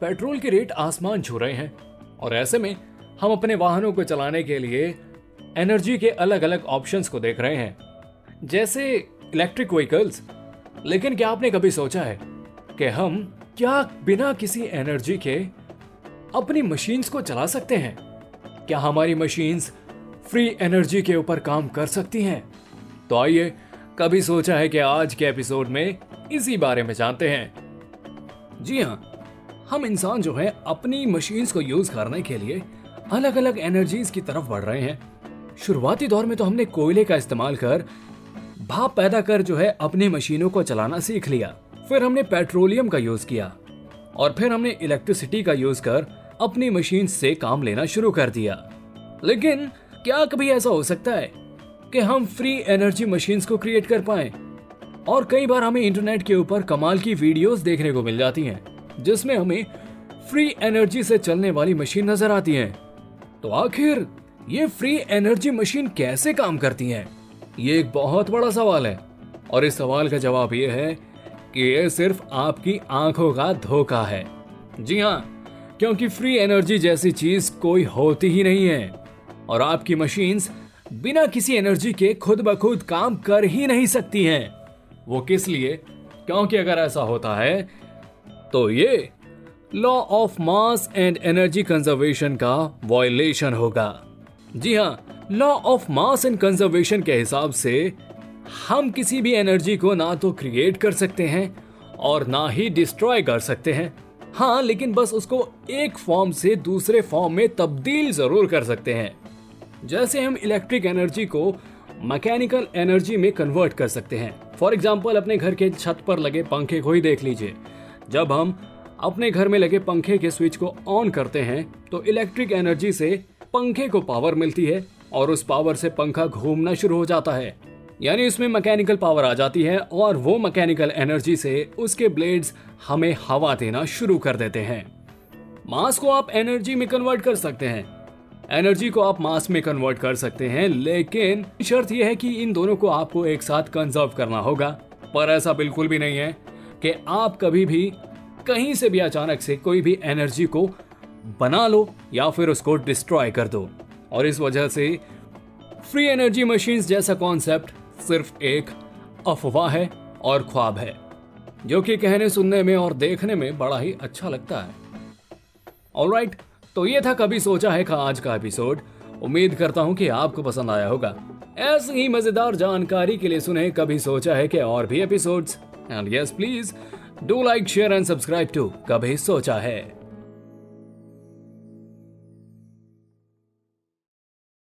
Petrol के rate आसमान छू रहे हैं। और ऐसे में, हम अपने वाहनों को चलाने के लिए एनर्जी के अलग अलग ऑप्शंस को देख रहे हैं। जैसे इलेक्ट्रिक व्हीकल्स। लेकिन क्या आपने कभी सोचा है कि हम क्या बिना किसी एनर्जी के अपनी मशीन्स को चला सकते हैं? क्या हमारी मशीन्स फ्री एनर्जी के ऊपर काम कर सकती हैं? तो आइए, कभी सोचा है कि आज के एपिसोड में इसी बारे में जानते हैं। जी हाँ हम इंसान जो है, अपनी मशीन्स को यूज़ करने के लिए अलग अलग एनर्जीज की तरफ़ बढ़ रहे हैं। शुरुआती दौर में तो हमने कोयले का इस्तेमाल कर भाप पैदा कर जो है, अपनी मशीनों को चलाना सीख लिया। फिर हमने पेट्रोलियम का यूज़ किया और फिर हमने इलेक्ट्रिसिटी का यूज़ कर अपनी मशीन से काम लेना शुरू कर दिया। लेकिन क्या कभी ऐसा हो सकता है कि हम फ्री एनर्जी मशीन्स को क्रिएट कर पाए? और कई बार हमें इंटरनेट के ऊपर कमाल की वीडियोस देखने को मिल जाती हैं। जिसमें हमें फ्री एनर्जी से चलने वाली मशीन नज़र आती है। तो आखिर, ये फ्री एनर्जी मशीन कैसे काम करती हैं? ये एक बहुत बड़ा सवाल है। और इस सवाल का जवाब ये है कि ये सिर्फ़ आपकी आँखों का धोखा है। जी हाँ क्योंकि फ्री एनर्जी जैसी चीज़ कोई होती ही नहीं है। और आपकी मशीन्स बिना किसी एनर्जी के खुद ब खुद काम कर ही नहीं सकती हैं। वो किस लिए? क्योंकि अगर ऐसा होता है तो ये law of mass and energy conservation का वॉयलेशन होगा। जी हाँ law of mass and conservation के हिसाब से हम किसी भी एनर्जी को ना तो क्रिएट कर सकते हैं और ना ही डिस्ट्रॉय कर सकते हैं। हाँ लेकिन बस उसको एक फॉर्म से दूसरे फॉर्म में तब्दील ज़रूर कर सकते हैं। जैसे हम इलेक्ट्रिक एनर्जी को मैकेनिकल एनर्जी में कन्वर्ट कर सकते हैं। फॉर एग्ज़ाम्पल अपने घर के छत पर लगे पंखे को ही देख लीजिए। जब हम अपने घर में लगे पंखे के स्विच को ऑन करते हैं तो इलेक्ट्रिक एनर्जी से पंखे को पावर मिलती है और उस पावर से पंखा घूमना शुरू हो जाता है। यानी उसमें मैकेनिकल पावर आ जाती है और वो मैकेनिकल एनर्जी से उसके ब्लेड्स हमें हवा देना शुरू कर देते हैं। मास को आप एनर्जी में कन्वर्ट कर सकते हैं। एनर्जी को आप मास में कन्वर्ट कर सकते हैं, लेकिन शर्त यह है कि इन दोनों को आपको एक साथ कंजर्व करना होगा। पर ऐसा बिल्कुल भी नहीं है। कि आप कभी भी कहीं से भी अचानक से कोई भी एनर्जी को बना लो या फिर उसको डिस्ट्रॉय कर दो। और इस वजह से फ्री एनर्जी मशीन्स जैसा कॉन्सेप्ट सिर्फ़ एक अफवाह है और ख्वाब है जो कि कहने सुनने में और देखने में बड़ा ही अच्छा लगता है। ऑलराइट right, तो ये था कभी सोचा है का आज का एपिसोड उम्मीद करता हूँ कि आपको पसंद आया होगा। ऐसी ही मज़ेदार जानकारी के लिए सुने कभी सोचा है कि और भी episodes and yes please do like share and subscribe to कभी सोचा है।